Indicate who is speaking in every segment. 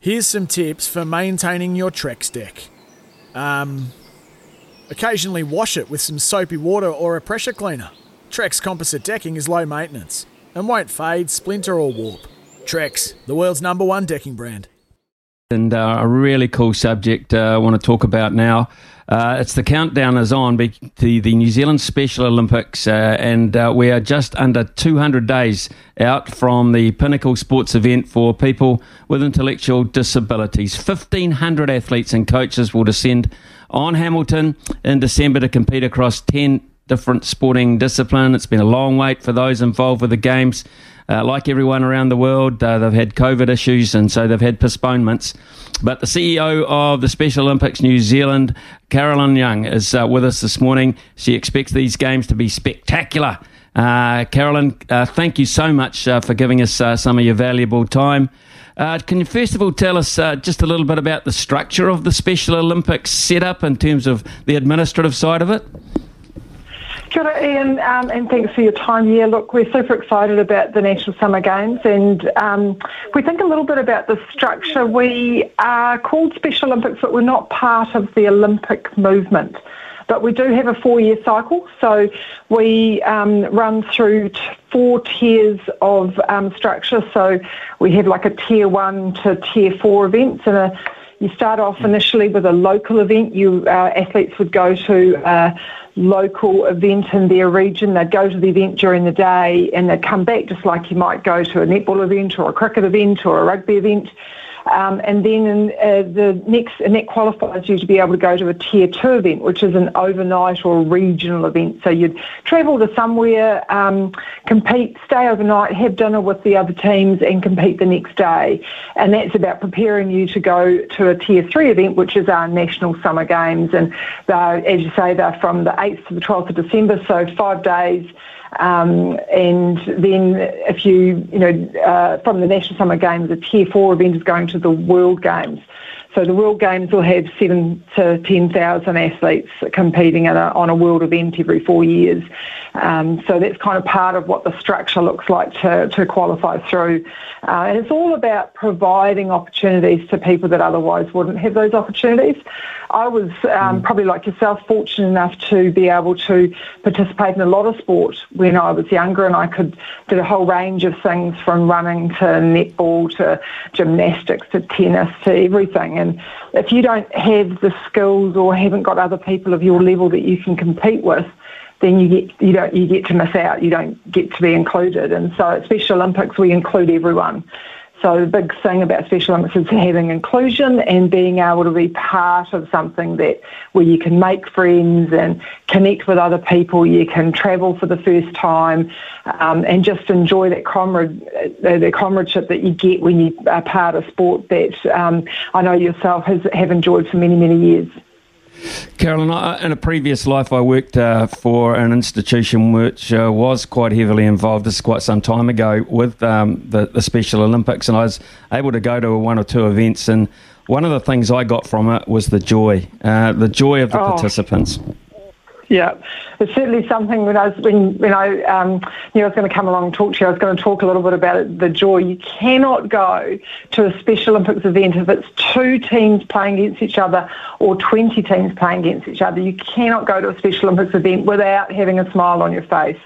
Speaker 1: Here's some tips for maintaining your Trex deck. Um, occasionally wash it with some soapy water or a pressure cleaner. Trex composite decking is low maintenance and won't fade, splinter, or warp. Trex, the world's number one decking brand.
Speaker 2: And uh, a really cool subject uh, I want to talk about now. Uh, it's the countdown is on to the, the New Zealand Special Olympics, uh, and uh, we are just under 200 days out from the pinnacle sports event for people with intellectual disabilities. 1,500 athletes and coaches will descend on Hamilton in December to compete across 10 different sporting discipline. It's been a long wait for those involved with the Games. Uh, like everyone around the world, uh, they've had COVID issues and so they've had postponements. But the CEO of the Special Olympics New Zealand, Carolyn Young, is uh, with us this morning. She expects these games to be spectacular. Uh, Carolyn, uh, thank you so much uh, for giving us some of your valuable time. can you first of all tell us just a little bit about the structure of the Special Olympics setup in terms of the administrative side of it?
Speaker 3: Kia ora, Ian, um, and thanks for your time. Yeah, look, we're super excited about the National Summer Games, and um, we think a little bit about the structure, we are called Special Olympics, but we're not part of the Olympic movement. But we do have a four-year cycle, so we um, run through t- four tiers of um, structure. So we have like a tier one to tier four events, and a you start off initially with a local event. You uh, athletes would go to a local event in their region. They'd go to the event during the day and they'd come back just like you might go to a netball event or a cricket event or a rugby event. Um, and then in, uh, the next, and that qualifies you to be able to go to a tier two event, which is an overnight or regional event. So you'd travel to somewhere, um, compete, stay overnight, have dinner with the other teams, and compete the next day. And that's about preparing you to go to a tier three event, which is our national summer games. And as you say, they're from the 8th to the 12th of December, so five days. Um, and then if you, you know, uh, from the National Summer Games, the Tier 4 event is going to the World Games. So the World Games will have seven to 10,000 athletes competing a, on a world event every four years. Um, so that's kind of part of what the structure looks like to, to qualify through. Uh, and it's all about providing opportunities to people that otherwise wouldn't have those opportunities. I was um, mm. probably like yourself fortunate enough to be able to participate in a lot of sport when I was younger, and I could did a whole range of things from running to netball to gymnastics to tennis to everything. And if you don't have the skills or haven't got other people of your level that you can compete with, then you get you don't you get to miss out. You don't get to be included. And so at Special Olympics, we include everyone. So the big thing about Special Olympics is having inclusion and being able to be part of something that where you can make friends and connect with other people. You can travel for the first time um, and just enjoy that comrade, uh, the comradeship that you get when you are part of sport that um, I know yourself has have enjoyed for many many years.
Speaker 2: Carolyn, in a previous life, I worked uh, for an institution which uh, was quite heavily involved, this is quite some time ago, with um, the, the, Special Olympics, and I was able to go to one or two events. And one of the things I got from it was the joy, uh, the joy of the oh. participants.
Speaker 3: Yeah, it's certainly something when I was when when I um, knew I was going to come along and talk to you. I was going to talk a little bit about it, the joy. You cannot go to a Special Olympics event if it's two teams playing against each other or twenty teams playing against each other. You cannot go to a Special Olympics event without having a smile on your face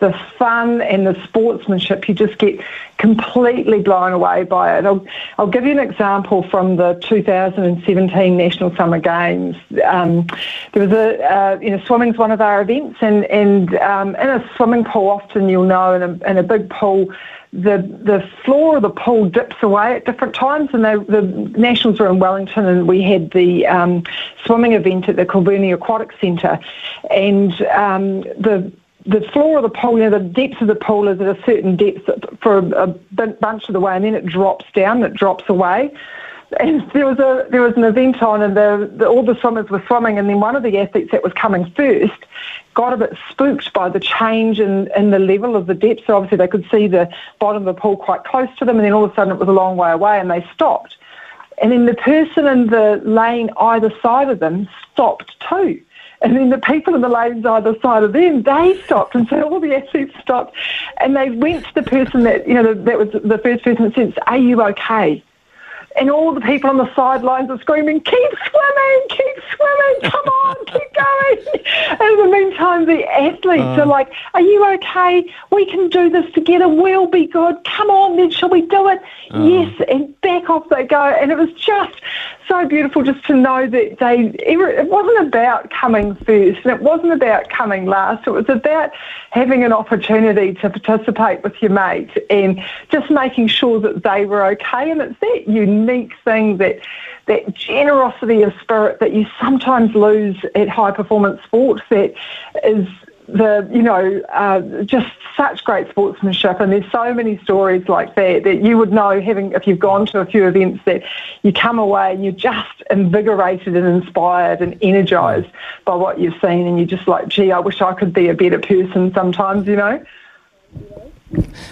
Speaker 3: the fun and the sportsmanship, you just get completely blown away by it. I'll, I'll give you an example from the 2017 National Summer Games. Um, there was a, uh, you know, swimming's one of our events, and, and um, in a swimming pool, often you'll know in a, in a big pool, the the floor of the pool dips away at different times, and they, the Nationals were in Wellington, and we had the um, swimming event at the Kilbirnie Aquatic Centre, and um, the the floor of the pool, you know, the depth of the pool is at a certain depth for a, a bunch of the way, and then it drops down, it drops away. and there was a there was an event on, and the, the, all the swimmers were swimming, and then one of the athletes that was coming first got a bit spooked by the change in, in the level of the depth. So obviously they could see the bottom of the pool quite close to them, and then all of a sudden it was a long way away, and they stopped. And then the person in the lane either side of them stopped too. And then the people in the lanes either side of them, they stopped. And so all the athletes stopped. And they went to the person that, you know, that was the first person that said, Are you okay? and all the people on the sidelines are screaming, keep swimming, keep swimming, come on, keep going. And in the meantime, the athletes uh, are like, are you okay? We can do this together. We'll be good. Come on, then, shall we do it? Uh, yes, and back off they go. And it was just so beautiful just to know that they, it wasn't about coming first and it wasn't about coming last. It was about having an opportunity to participate with your mate and just making sure that they were okay. And it's that unique thing that that generosity of spirit that you sometimes lose at high performance sports that is the you know uh, just such great sportsmanship. And there's so many stories like that that you would know having if you've gone to a few events that you come away and you're just invigorated and inspired and energized by what you've seen. And you're just like gee I wish I could be a better person sometimes you know?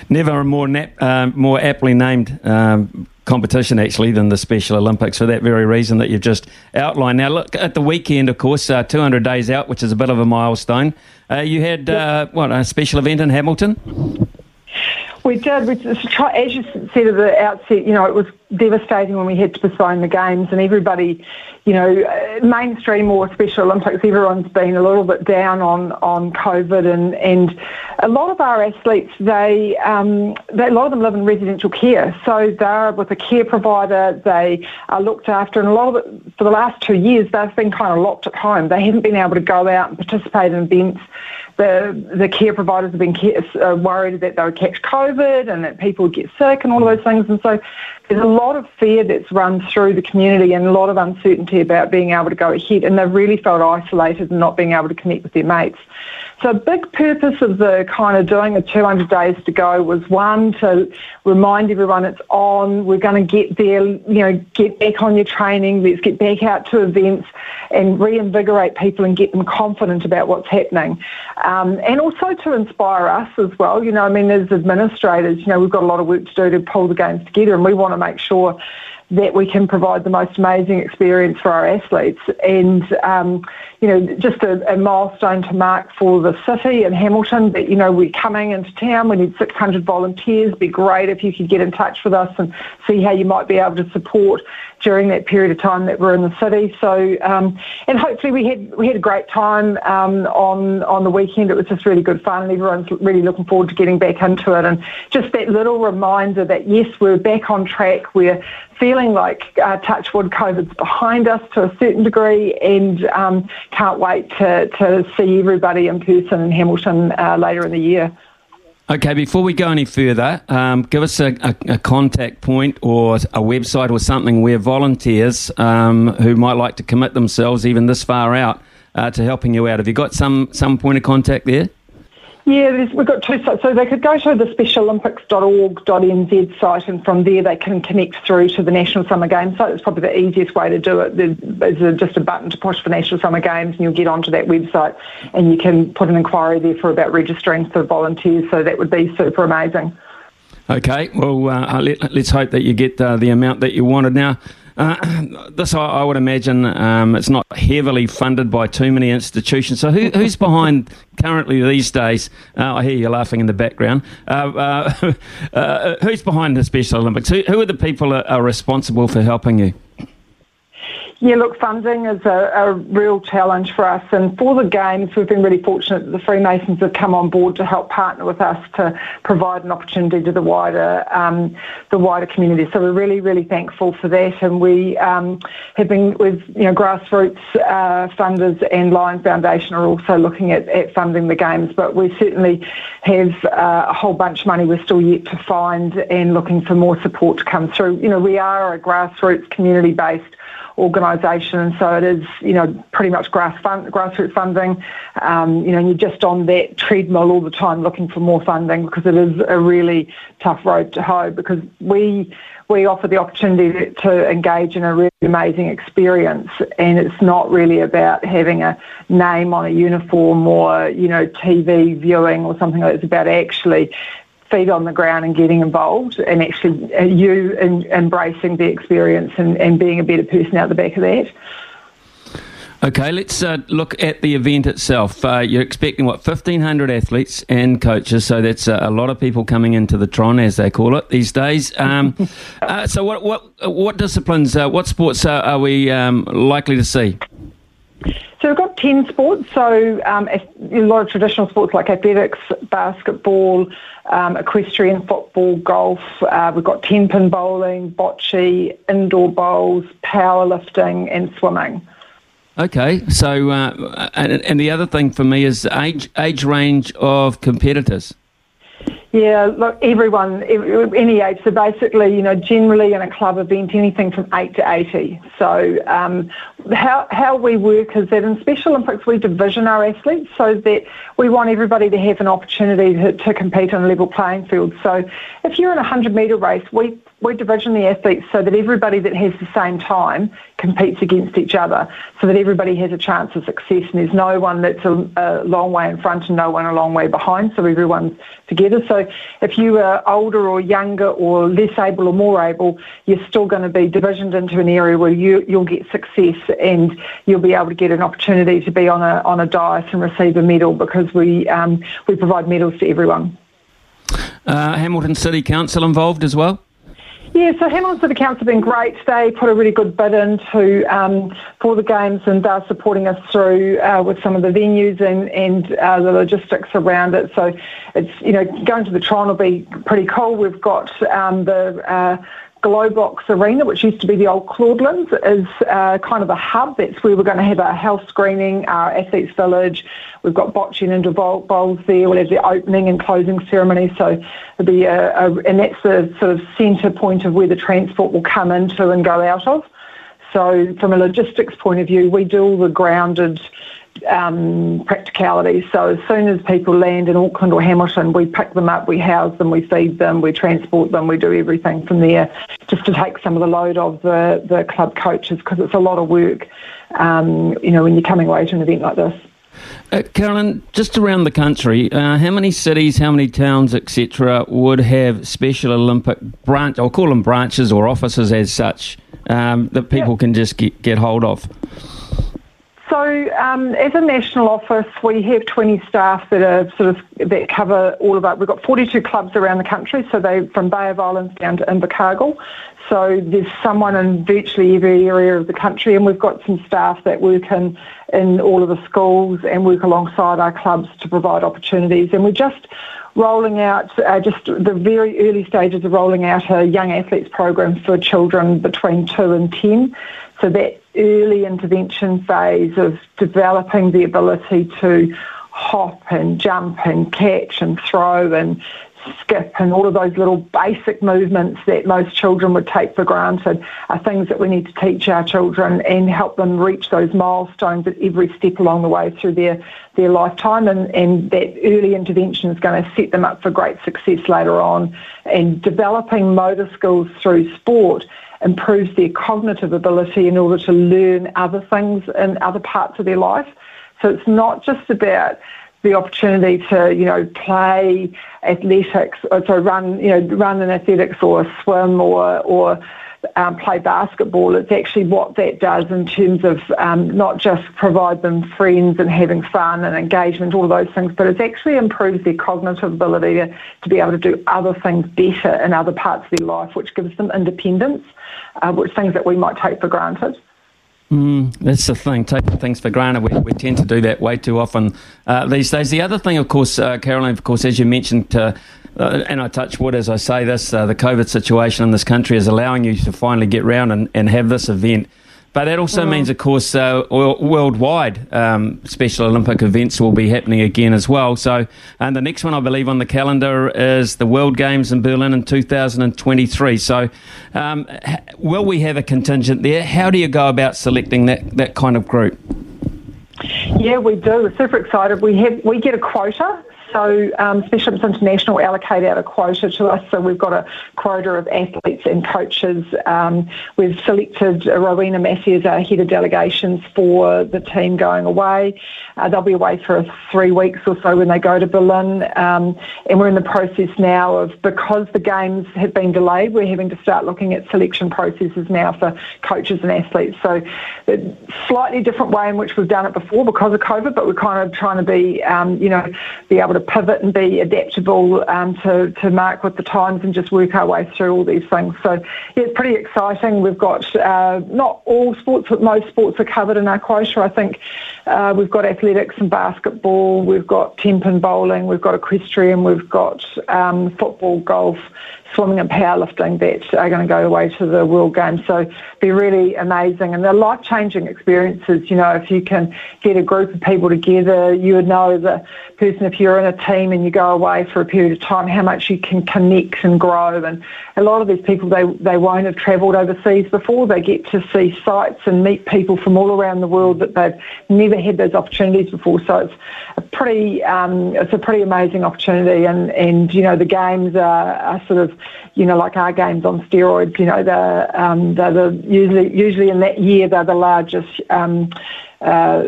Speaker 2: Never a more nap, uh, more aptly named um, competition actually than the Special Olympics for that very reason that you've just outlined. Now, look at the weekend, of course, uh, 200 days out, which is a bit of a milestone. Uh, you had uh, what a special event in Hamilton.
Speaker 3: We did. As you said at the outset, you know, it was devastating when we had to postpone the games, and everybody, you know, uh, mainstream or Special Olympics, everyone's been a little bit down on on COVID, and and a lot of our athletes, they, um, they a lot of them live in residential care, so they're with a care provider, they are looked after, and a lot of it for the last two years they've been kind of locked at home. They haven't been able to go out and participate in events the the care providers have been uh, worried that they would catch COVID and that people would get sick and all of those things. And so there's a lot of fear that's run through the community and a lot of uncertainty about being able to go ahead. And they've really felt isolated and not being able to connect with their mates. So a big purpose of the kind of doing the 200 days to go was one to remind everyone it's on. We're going to get there, you know, get back on your training. Let's get back out to events and reinvigorate people and get them confident about what's happening. Um, and also to inspire us as well. You know, I mean, as administrators, you know, we've got a lot of work to do to pull the games together, and we want to make sure that we can provide the most amazing experience for our athletes. And, um, you know, just a, a, milestone to mark for the city and Hamilton that, you know, we're coming into town. We need 600 volunteers. Be great if you could get in touch with us and see how you might be able to support during that period of time that we're in the city. So, um, and hopefully we had we had a great time um, on on the weekend. It was just really good fun, and everyone's really looking forward to getting back into it. And just that little reminder that yes, we're back on track. We're feeling like uh, Touchwood COVID's behind us to a certain degree, and um, can't wait to to see everybody in person in Hamilton uh, later in the year.
Speaker 2: Okay, before we go any further, um, give us a, a, a, contact point or a website or something where volunteers um, who might like to commit themselves even this far out uh, to helping you out. Have you got some, some point of contact there?
Speaker 3: Yeah, we've got two sites. So they could go to the specialolympics.org.nz site, and from there they can connect through to the National Summer Games site. It's probably the easiest way to do it. There's just a button to push for National Summer Games, and you'll get onto that website, and you can put an inquiry there for about registering for volunteers. So that would be super amazing.
Speaker 2: Okay, well, uh, let, us hope that you get uh, the amount that you wanted. Now, uh, this, I, I, would imagine, um, it's not heavily funded by too many institutions. So, who, who's behind currently these days? Uh, I hear you laughing in the background. Uh, uh, uh who's behind the Special Olympics? Who, who are the people that are responsible for helping you?
Speaker 3: Yeah, look, funding is a, a, real challenge for us. And for the Games, we've been really fortunate that the Freemasons have come on board to help partner with us to provide an opportunity to the wider um, the wider community. So we're really, really thankful for that. And we um, have been with you know grassroots uh, funders and Lion Foundation are also looking at, at funding the Games. But we certainly have uh, a whole bunch of money we're still yet to find and looking for more support to come through. You know, we are a grassroots community based organisation, so it is, you know, pretty much grass fund, grassroots funding. Um, you know, you're just on that treadmill all the time looking for more funding because it is a really tough road to hoe because we we offer the opportunity to engage in a really amazing experience and it's not really about having a name on a uniform or you know TV viewing or something like that. It's about actually feet on the ground and getting involved and actually uh, you in, embracing the experience and, and being a better person out the back of that.
Speaker 2: Okay, let's uh, look at the event itself. Uh, you're expecting what 1,500 athletes and coaches, so that's a, a, lot of people coming into the Tron, as they call it these days. Um, uh, so, what what what disciplines, uh, what sports are we um, likely to see?
Speaker 3: So we've got 10 sports, so um, a lot of traditional sports like athletics, basketball, um, equestrian, football, golf. Uh, we've got 10 pin bowling, bocce, indoor bowls, powerlifting, and swimming.
Speaker 2: Okay, so uh, and, and the other thing for me is age age range of competitors.
Speaker 3: Yeah, look, everyone, any age. So basically, you know, generally in a club event, anything from 8 to 80. So um, how, how we work is that in Special Olympics, we division our athletes so that we want everybody to have an opportunity to, to compete on a level playing field. So if you're in a 100 metre race, we we division the athletes so that everybody that has the same time competes against each other, so that everybody has a chance of success, and there's no one that's a, a, long way in front and no one a long way behind, so everyone's together. So if you are older or younger or less able or more able, you're still going to be divisioned into an area where you, you'll get success and you'll be able to get an opportunity to be on a on a diet and receive a medal because we um, we provide medals to everyone.
Speaker 2: Uh, Hamilton City Council involved as well.
Speaker 3: Yeah, so Hamilton City Council have been great. They put a really good bid into um, for the games and they're supporting us through uh, with some of the venues and, and uh, the logistics around it. So it's, you know, going to the Tron will be pretty cool. We've got um, the uh, Globox Arena, which used to be the old Claudelands, is uh, kind of a hub. That's where we're going to have our health screening, our athletes village. We've got bocce and bowls there. We'll have the opening and closing ceremony. So it'll be a, a and that's the sort of centre point of where the transport will come into and go out of. So from a logistics point of view, we do all the grounded um, practicalities. So as soon as people land in Auckland or Hamilton, we pick them up, we house them, we feed them, we transport them, we do everything from there just to take some of the load of the, the club coaches because it's a lot of work, um, you know, when you're coming away to an event like this.
Speaker 2: Uh, Carolyn, just around the country, uh, how many cities, how many towns, etc., would have Special Olympic branch? I'll call them branches or offices as such um, that people yeah. can just get, get hold of.
Speaker 3: So, um, as a national office, we have 20 staff that are sort of that cover all of it. We've got 42 clubs around the country, so they from Bay of Islands down to Invercargill. So there's someone in virtually every area of the country, and we've got some staff that work in in all of the schools and work alongside our clubs to provide opportunities. And we're just rolling out uh, just the very early stages of rolling out a young athletes program for children between two and ten. So that early intervention phase of developing the ability to hop and jump and catch and throw and skip and all of those little basic movements that most children would take for granted are things that we need to teach our children and help them reach those milestones at every step along the way through their, their lifetime. And, and that early intervention is going to set them up for great success later on. And developing motor skills through sport improves their cognitive ability in order to learn other things in other parts of their life. So it's not just about the opportunity to, you know, play athletics, or so run, you know, run in athletics or swim or, or um, play basketball. It's actually what that does in terms of um, not just provide them friends and having fun and engagement, all of those things, but it actually improves their cognitive ability to, to be able to do other things better in other parts of their life, which gives them independence, uh, which things that we might take for granted.
Speaker 2: Mm, that's the thing, taking things for granted. We, we tend to do that way too often uh, these days. The other thing, of course, uh, Caroline, of course, as you mentioned, uh, uh, and I touch wood as I say this, uh, the COVID situation in this country is allowing you to finally get round and, and have this event. But that also mm. means, of course, uh, worldwide um, Special Olympic events will be happening again as well. So, and the next one I believe on the calendar is the World Games in Berlin in 2023. So, um, will we have a contingent there? How do you go about selecting that, that kind of group?
Speaker 3: Yeah, we do. We're super excited. We have we get a quota so um, Special International allocate out a quota to us. So we've got a quota of athletes and coaches. Um, we've selected Rowena Massey as our head of delegations for the team going away. Uh, they'll be away for three weeks or so when they go to Berlin. Um, and we're in the process now of, because the games have been delayed, we're having to start looking at selection processes now for coaches and athletes. So a slightly different way in which we've done it before because of COVID, but we're kind of trying to be, um, you know, be able to pivot and be adaptable um, to, to mark with the times and just work our way through all these things. So yeah, it's pretty exciting. We've got uh, not all sports, but most sports are covered in our quota. I think uh, we've got athletics and basketball, we've got ten-pin bowling, we've got equestrian, we've got um, football, golf, swimming and powerlifting that are going to go away to the World Games. So be really amazing and they're life changing experiences. You know, if you can get a group of people together, you would know the person if you're in a team and you go away for a period of time, how much you can connect and grow. And a lot of these people they they won't have travelled overseas before. They get to see sites and meet people from all around the world that they've never had those opportunities before. So it's a pretty um, it's a pretty amazing opportunity. And and you know the games are, are sort of you know, like our games on steroids. You know, they're, um, the, usually usually in that year they're the largest. Um, uh,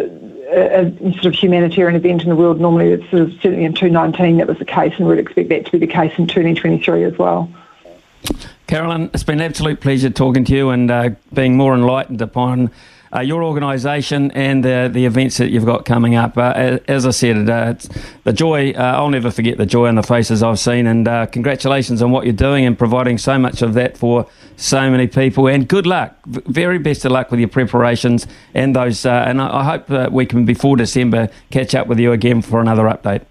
Speaker 3: a, a sort of humanitarian event in the world. Normally, it's sort of certainly in 2019 that was the case, and we'd expect that to be the case in 2023 as well.
Speaker 2: Carolyn, it's been an absolute pleasure talking to you and uh, being more enlightened upon uh, your organisation and the the events that you've got coming up. Uh, as I said, uh, the joy, uh, I'll never forget the joy on the faces I've seen, and uh, congratulations on what you're doing and providing so much of that for so many people. And good luck, very best of luck with your preparations and those. Uh, and I, I hope we can, before December, catch up with you again for another update.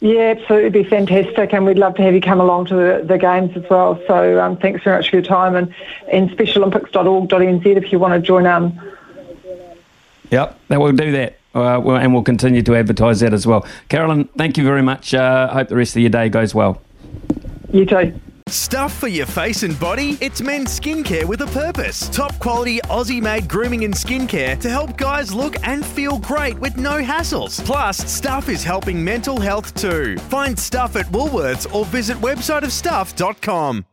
Speaker 3: Yeah, absolutely, it'd be fantastic, and we'd love to have you come along to the, the games as well. So um, thanks very much for your time, and, and specialolympics.org.nz if you want to join um,
Speaker 2: Yep, that will do that. Uh, and we'll continue to advertise that as well. Carolyn, thank you very much. Uh, hope the rest of your day goes well.
Speaker 3: You too.
Speaker 4: Stuff for your face and body? It's men's skincare with a purpose. Top quality Aussie made grooming and skincare to help guys look and feel great with no hassles. Plus, Stuff is helping mental health too. Find Stuff at Woolworths or visit websiteofstuff.com.